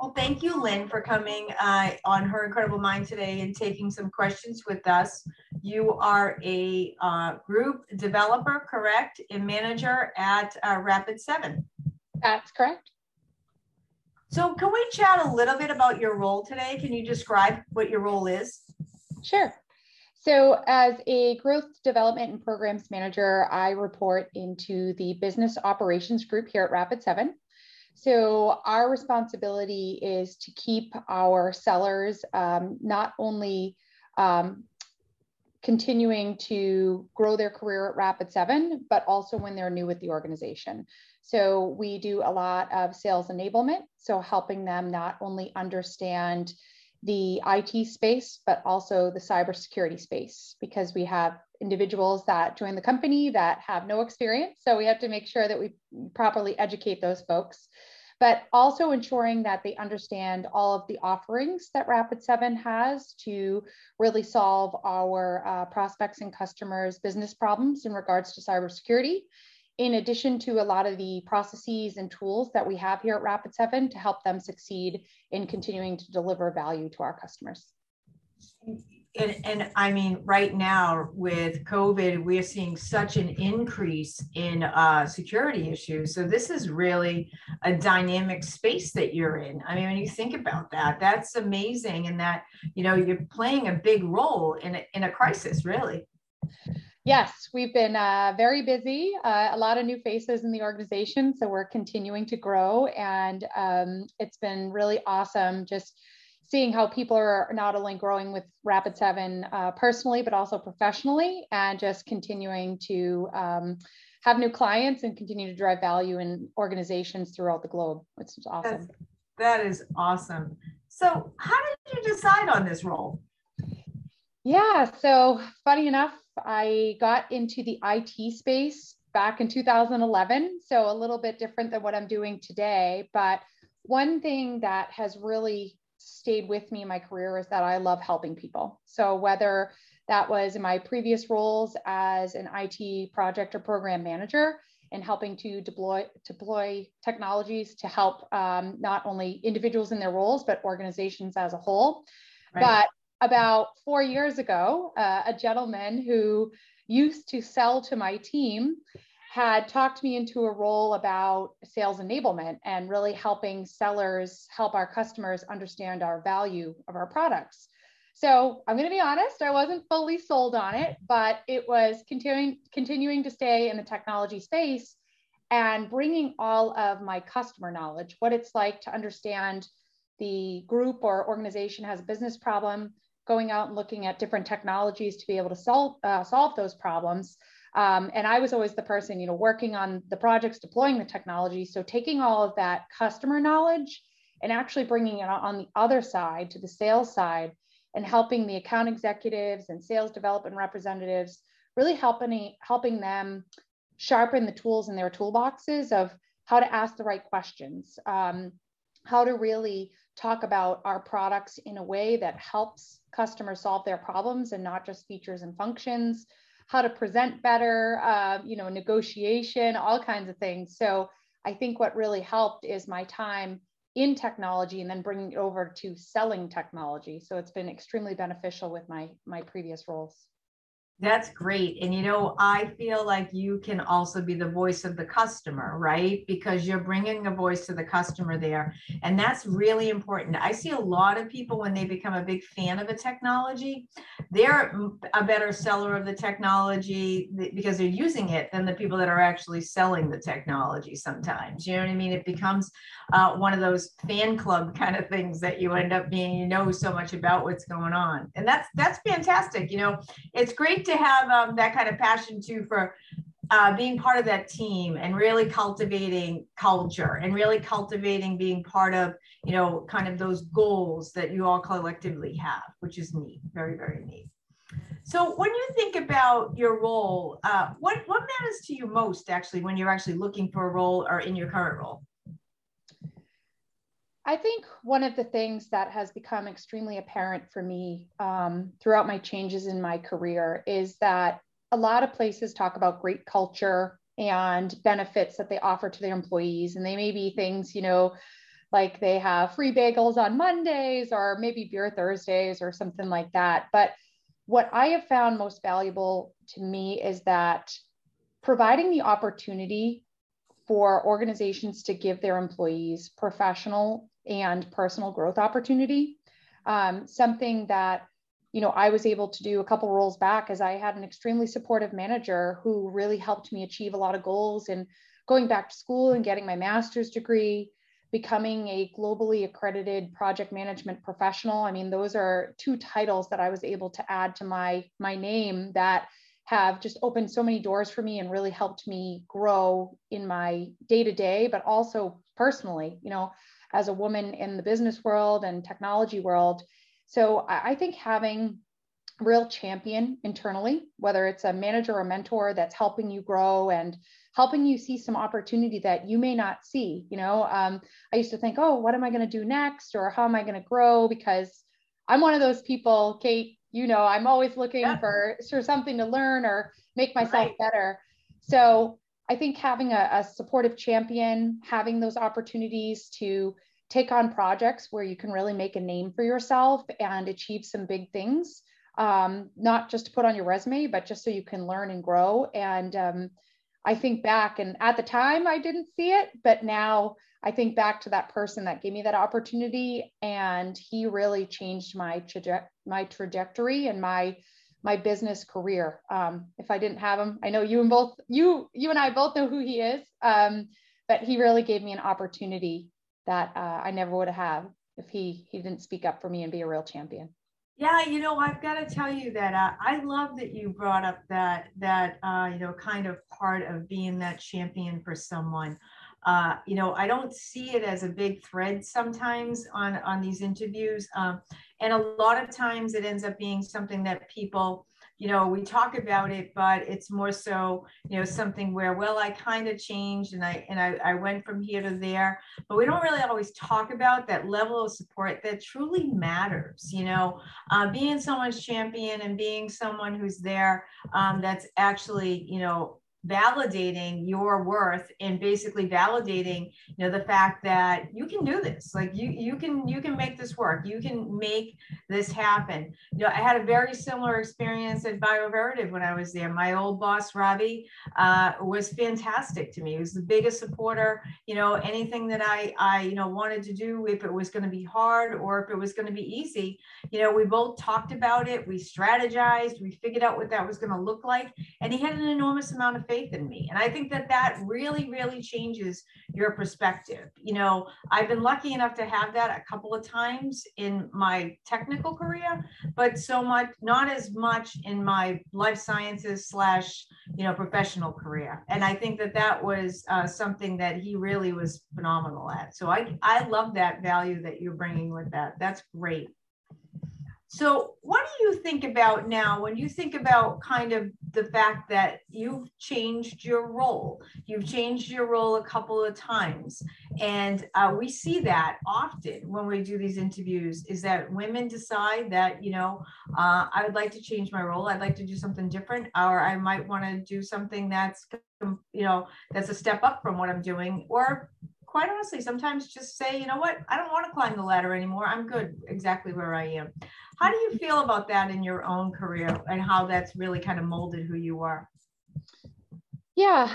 Well, thank you, Lynne, for coming uh, on Her Incredible Mind today and taking some questions with us. You are a uh, group developer, correct, and manager at uh, Rapid 7. That's correct. So, can we chat a little bit about your role today? Can you describe what your role is? Sure. So, as a growth development and programs manager, I report into the business operations group here at Rapid 7. So, our responsibility is to keep our sellers um, not only um, continuing to grow their career at Rapid 7, but also when they're new with the organization. So, we do a lot of sales enablement, so helping them not only understand the IT space, but also the cybersecurity space, because we have individuals that join the company that have no experience. So we have to make sure that we properly educate those folks, but also ensuring that they understand all of the offerings that Rapid7 has to really solve our uh, prospects and customers' business problems in regards to cybersecurity in addition to a lot of the processes and tools that we have here at Rapid7 to help them succeed in continuing to deliver value to our customers. And, and, I mean, right now with COVID, we are seeing such an increase in uh, security issues. So this is really a dynamic space that you're in. I mean, when you think about that, that's amazing, and that you know you're playing a big role in a, in a crisis, really. Yes, we've been uh, very busy, uh, a lot of new faces in the organization. So we're continuing to grow. And um, it's been really awesome just seeing how people are not only growing with Rapid 7 uh, personally, but also professionally, and just continuing to um, have new clients and continue to drive value in organizations throughout the globe, which is awesome. That's, that is awesome. So, how did you decide on this role? Yeah, so funny enough, I got into the IT space back in 2011. So a little bit different than what I'm doing today. But one thing that has really stayed with me in my career is that I love helping people. So whether that was in my previous roles as an IT project or program manager and helping to deploy deploy technologies to help um, not only individuals in their roles but organizations as a whole. Right. But about four years ago, uh, a gentleman who used to sell to my team had talked me into a role about sales enablement and really helping sellers help our customers understand our value of our products. So I'm going to be honest, I wasn't fully sold on it, but it was continuing continuing to stay in the technology space and bringing all of my customer knowledge, what it's like to understand the group or organization has a business problem, going out and looking at different technologies to be able to solve uh, solve those problems. Um, and I was always the person, you know, working on the projects, deploying the technology. So taking all of that customer knowledge and actually bringing it on the other side to the sales side and helping the account executives and sales development representatives really helping helping them sharpen the tools in their toolboxes of how to ask the right questions, um, how to really talk about our products in a way that helps customers solve their problems and not just features and functions, how to present better, uh, you know, negotiation, all kinds of things. So I think what really helped is my time in technology and then bringing it over to selling technology. So it's been extremely beneficial with my my previous roles. That's great. And you know, I feel like you can also be the voice of the customer, right? Because you're bringing a voice to the customer there. And that's really important. I see a lot of people when they become a big fan of a technology, they're a better seller of the technology because they're using it than the people that are actually selling the technology sometimes. You know what I mean? It becomes uh, one of those fan club kind of things that you end up being, you know, so much about what's going on. And that's that's fantastic. You know, it's great to have um, that kind of passion too for uh, being part of that team and really cultivating culture and really cultivating being part of you know kind of those goals that you all collectively have which is neat very very neat. So when you think about your role uh, what what matters to you most actually when you're actually looking for a role or in your current role I think one of the things that has become extremely apparent for me um, throughout my changes in my career is that a lot of places talk about great culture and benefits that they offer to their employees. And they may be things, you know, like they have free bagels on Mondays or maybe beer Thursdays or something like that. But what I have found most valuable to me is that providing the opportunity for organizations to give their employees professional and personal growth opportunity. Um, something that you know I was able to do a couple roles back as I had an extremely supportive manager who really helped me achieve a lot of goals and going back to school and getting my master's degree, becoming a globally accredited project management professional. I mean, those are two titles that I was able to add to my my name that have just opened so many doors for me and really helped me grow in my day to day, but also personally, you know, as a woman in the business world and technology world. So I, think having real champion internally, whether it's a manager or mentor that's helping you grow and helping you see some opportunity that you may not see. You know, um, I used to think, oh, what am I going to do next? Or how am I going to grow? Because I'm one of those people, Kate, you know i'm always looking yeah. for for something to learn or make myself right. better so i think having a, a, supportive champion having those opportunities to take on projects where you can really make a name for yourself and achieve some big things um, not just to put on your resume but just so you can learn and grow. And um, i think back and at the time i didn't see it but now I think back to that person that gave me that opportunity, and he really changed my traje- my trajectory and my my business career. Um, if I didn't have him, I know you and both you you and I both know who he is, um, but he really gave me an opportunity that uh, I never would have if he he didn't speak up for me and be a real champion. Yeah, you know, I've got to tell you that uh, I love that you brought up that that uh, you know kind of part of being that champion for someone uh, you know, I don't see it as a big thread sometimes on on these interviews, um, and a lot of times it ends up being something that people, you know, we talk about it, but it's more so, you know, something where, well, I kind of changed and I and I, I went from here to there, but we don't really always talk about that level of support that truly matters. You know, uh, being someone's champion and being someone who's there um, that's actually, you know, validating your worth and basically validating you know the fact that you can do this. Like you you can you can make this work. You can make this happen. You know i had a very similar experience at bioverativ when i was there. My old boss ravi uh, was fantastic to me. He was the biggest supporter. You know anything that i i you know wanted to do if it was going to be hard or if it was going to be easy you know we both talked about it. We strategized. We figured out what that was going to look like. And he had an enormous amount of faith in me. And I think that that really, really changes your perspective. You know, I've been lucky enough to have that a couple of times in my technical career, but so much, not as much in my life sciences slash, you know, professional career. And I think that that was uh, something that he really was phenomenal at. So I, I love that value that you're bringing with that. That's great. So, what do you think about now when you think about kind of the fact that you've changed your role? You've changed your role a couple of times. And uh, we see that often when we do these interviews is that women decide that, you know, uh, I would like to change my role. I'd like to do something different, or I might want to do something that's, you know, that's a step up from what I'm doing, or quite honestly, sometimes just say, you know what, I don't want to climb the ladder anymore. I'm good exactly where I am. How do you feel about that in your own career and how that's really kind of molded who you are? Yeah,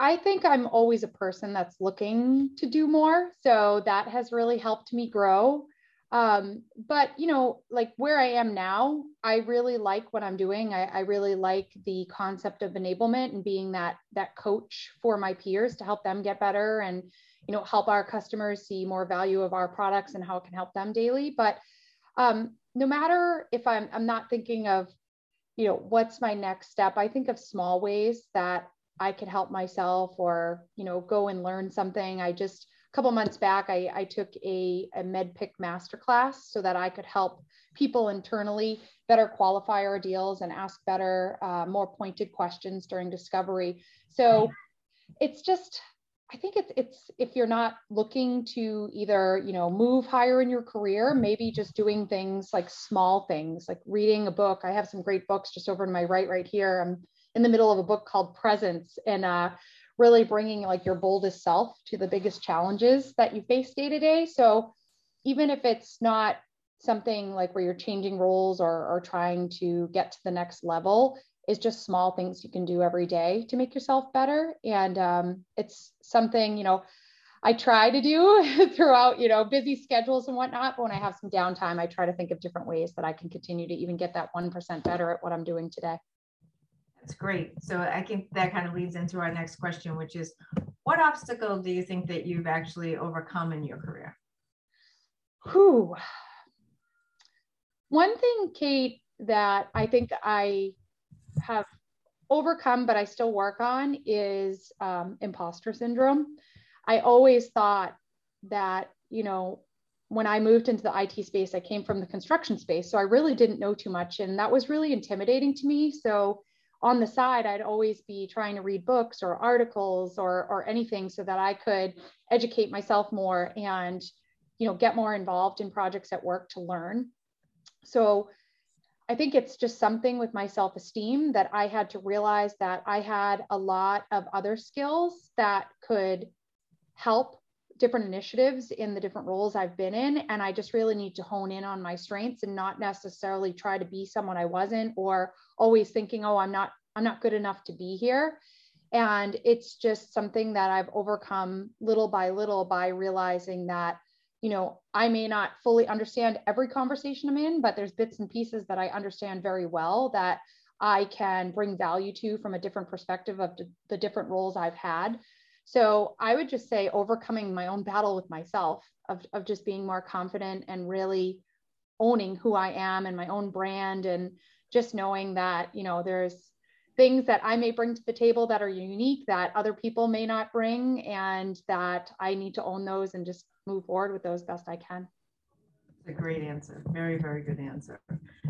I think I'm always a person that's looking to do more. So that has really helped me grow. Um, but you know, like where I am now, I really like what I'm doing. I, I really like the concept of enablement and being that that coach for my peers to help them get better and you know help our customers see more value of our products and how it can help them daily but um, no matter if I'm, I'm not thinking of you know what's my next step i think of small ways that i could help myself or you know go and learn something. I just a couple months back i, I took a, a MEDDPICC masterclass so that i could help people internally better qualify our deals and ask better uh, more pointed questions during discovery. So it's just I think it's it's if you're not looking to either you know move higher in your career, maybe just doing things like small things like reading a book. I have some great books just over to my right right here. I'm in the middle of a book called Presence, and uh, really bringing like your boldest self to the biggest challenges that you face day to day. So even if it's not something like where you're changing roles or, or trying to get to the next level, is just small things you can do every day to make yourself better. And um, it's something, you know, I try to do throughout, you know, busy schedules and whatnot. But when I have some downtime, I try to think of different ways that I can continue to even get that 1% better at what I'm doing today. That's great. So I think that kind of leads into our next question, which is what obstacle do you think that you've actually overcome in your career? Whew. One thing, Kate, that I think I have overcome, but I still work on is um, imposter syndrome. I always thought that, you know, when I moved into the IT space, I came from the construction space. So I really didn't know too much. And that was really intimidating to me. So on the side, I'd always be trying to read books or articles or, or anything so that I could educate myself more and, you know, get more involved in projects at work to learn. So I think it's just something with my self esteem that I had to realize that I had a lot of other skills that could help different initiatives in the different roles I've been in. And I just really need to hone in on my strengths and not necessarily try to be someone I wasn't or always thinking, oh, I'm not, I'm not good enough to be here. And it's just something that I've overcome little by little by realizing that, you know, I may not fully understand every conversation I'm in, but there's bits and pieces that I understand very well that I can bring value to from a different perspective of the different roles I've had. So I would just say overcoming my own battle with myself of, of just being more confident and really owning who I am and my own brand and just knowing that, you know, there's things that I may bring to the table that are unique that other people may not bring and that I need to own those and just move forward with those best I can. a great answer. Very, very good answer.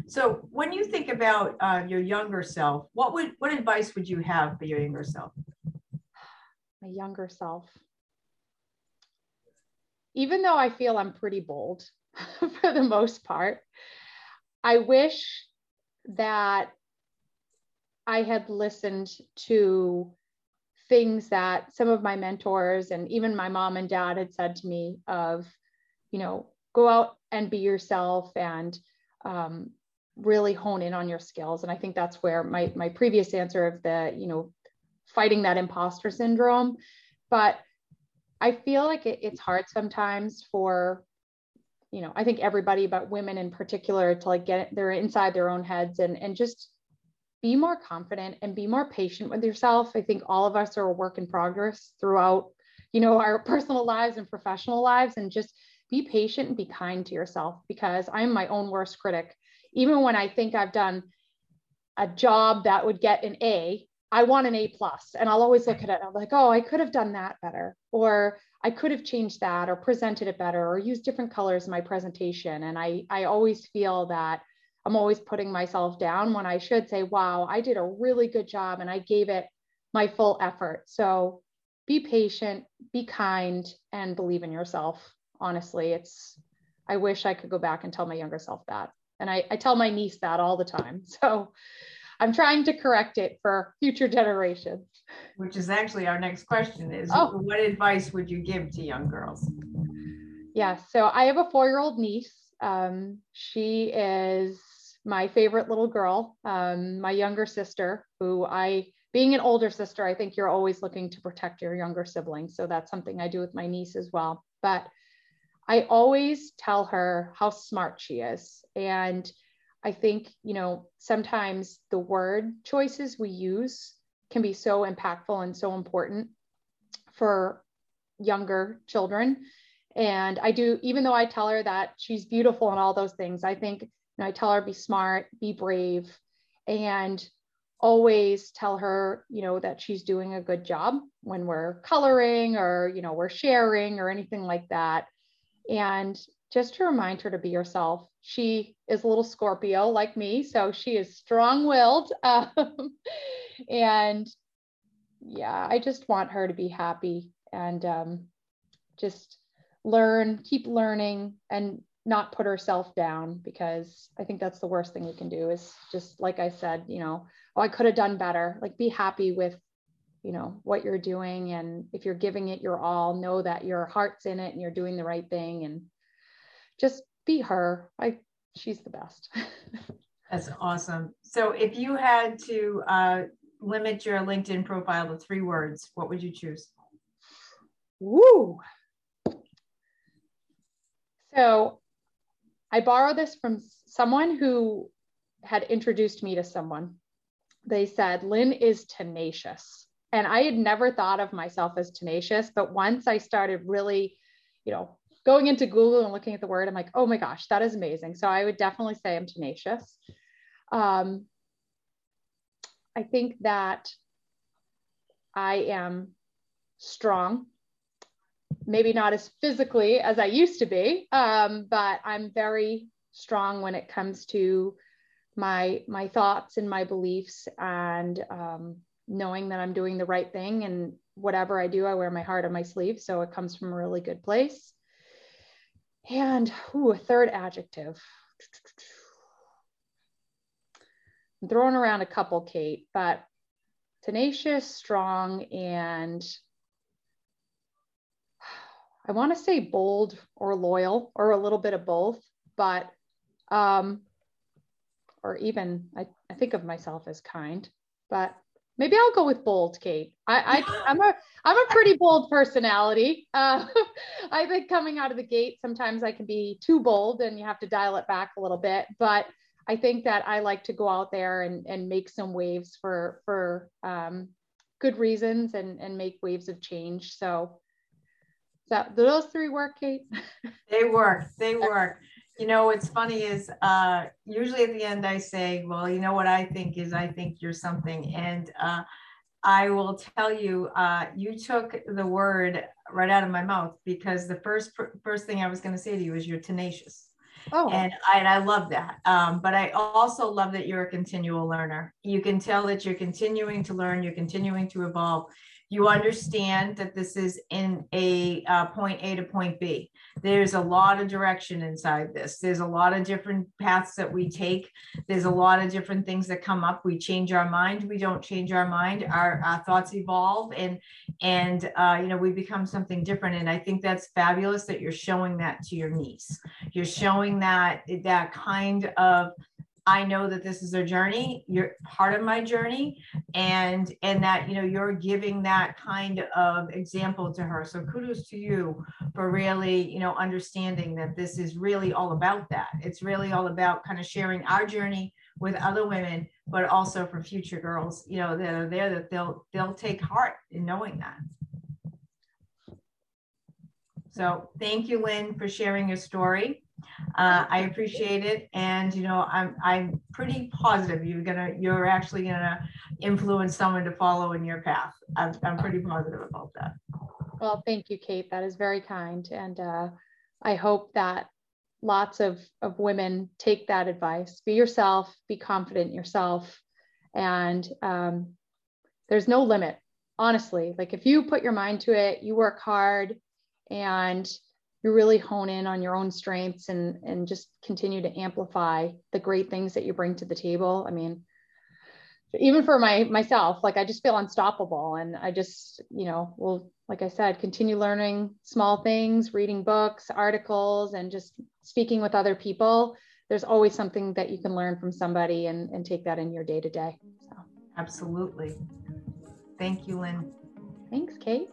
So when you think about uh, your younger self, what would what advice would you have for your younger self? my younger self. Even though I feel I'm pretty bold for the most part, I wish that I had listened to things that some of my mentors and even my mom and dad had said to me of, you know, go out and be yourself and um, really hone in on your skills. And I think that's where my my previous answer of the, you know, fighting that imposter syndrome. But I feel like it, it's hard sometimes for, you know, I think everybody, but women in particular, to like get they're inside their own heads and and just be more confident and be more patient with yourself. I think all of us are a work in progress throughout, you know, our personal lives and professional lives, and just be patient and be kind to yourself because I'm my own worst critic. Even when I think I've done a job that would get an A, I want an A plus, and I'll always look at it. And I'm like, oh, I could have done that better, or I could have changed that, or presented it better, or used different colors in my presentation. And I, I always feel that I'm always putting myself down when I should say, wow, I did a really good job, and I gave it my full effort. So be patient, be kind, and believe in yourself. Honestly, it's. I wish I could go back and tell my younger self that, and I, I tell my niece that all the time. So I'm trying to correct it for future generations. Which is actually our next question is oh. what advice would you give to young girls? Yeah, so I have a four-year-old niece. Um, she is my favorite little girl. Um, my younger sister, who I, being an older sister, I think you're always looking to protect your younger siblings. So that's something I do with my niece as well. But I always tell her how smart she is. And I think, you know, sometimes the word choices we use can be so impactful and so important for younger children. And I do, even though I tell her that she's beautiful and all those things, I think know, I tell her be smart, be brave, and always tell her, you know, that she's doing a good job when we're coloring or, you know, we're sharing or anything like that. And just to remind her to be herself. She is a little Scorpio like me, so she is strong willed. Um, and yeah, I just want her to be happy and um, just learn, keep learning, and not put herself down because I think that's the worst thing we can do is just like I said, you know, oh, I could have done better. Like be happy with you know what you're doing and if you're giving it your all know that your heart's in it and you're doing the right thing and just be her i she's the best that's awesome so if you had to uh, limit your linkedin profile to three words what would you choose Woo! So I borrow this from someone who had introduced me to someone. They said, Lynne is tenacious. And I had never thought of myself as tenacious, but once I started really, you know, going into Google and looking at the word, I'm like, oh my gosh, that is amazing. So I would definitely say I'm tenacious. Um, I think that I am strong maybe not as physically as I used to be, um, but I'm very strong when it comes to my my thoughts and my beliefs and um, knowing that I'm doing the right thing and whatever I do, I wear my heart on my sleeve. So it comes from a really good place. And ooh, a third adjective. I'm throwing around a couple, Kate, but tenacious, strong, and I want to say bold or loyal or a little bit of both, but um, or even I, I think of myself as kind, but maybe I'll go with bold, Kate. I, I I'm a I'm a pretty bold personality. Uh, I think coming out of the gate, sometimes I can be too bold, and you have to dial it back a little bit. But I think that I like to go out there and and make some waves for for um, good reasons and and make waves of change. So that do those three work, Kate? they work. They work. You know, what's funny is uh, usually at the end I say, well, you know what I think is I think you're something. And uh, I will tell you, uh, you took the word right out of my mouth because the first first thing I was going to say to you is you're tenacious. Oh. And I, and I love that. Um, but I also love that you're a continual learner. You can tell that you're continuing to learn, you're continuing to evolve you understand that this is in a uh, point A to point B. There's a lot of direction inside this. There's a lot of different paths that we take. There's a lot of different things that come up. We change our mind. We don't change our mind. Our, our thoughts evolve, and and uh, you know we become something different. And I think that's fabulous that you're showing that to your niece. You're showing that that kind of I know that this is a journey. You're part of my journey, and and that you know you're giving that kind of example to her. So kudos to you for really you know understanding that this is really all about that. It's really all about kind of sharing our journey with other women, but also for future girls, you know, that are there that they'll they'll take heart in knowing that. So thank you, Lynne, for sharing your story. Uh, I appreciate it, and you know, I'm I'm pretty positive you're gonna you're actually gonna influence someone to follow in your path. I'm I'm pretty positive about that. Well, thank you, Kate. That is very kind, and uh, I hope that lots of of women take that advice. Be yourself. Be confident in yourself, and um, there's no limit. Honestly, like if you put your mind to it, you work hard, and you really hone in on your own strengths and and just continue to amplify the great things that you bring to the table. I mean even for my myself like i just feel unstoppable and i just you know will like i said continue learning small things reading books articles and just speaking with other people. There's always something that you can learn from somebody and, and take that in your day to day. Absolutely. Thank you lynne. Thanks kate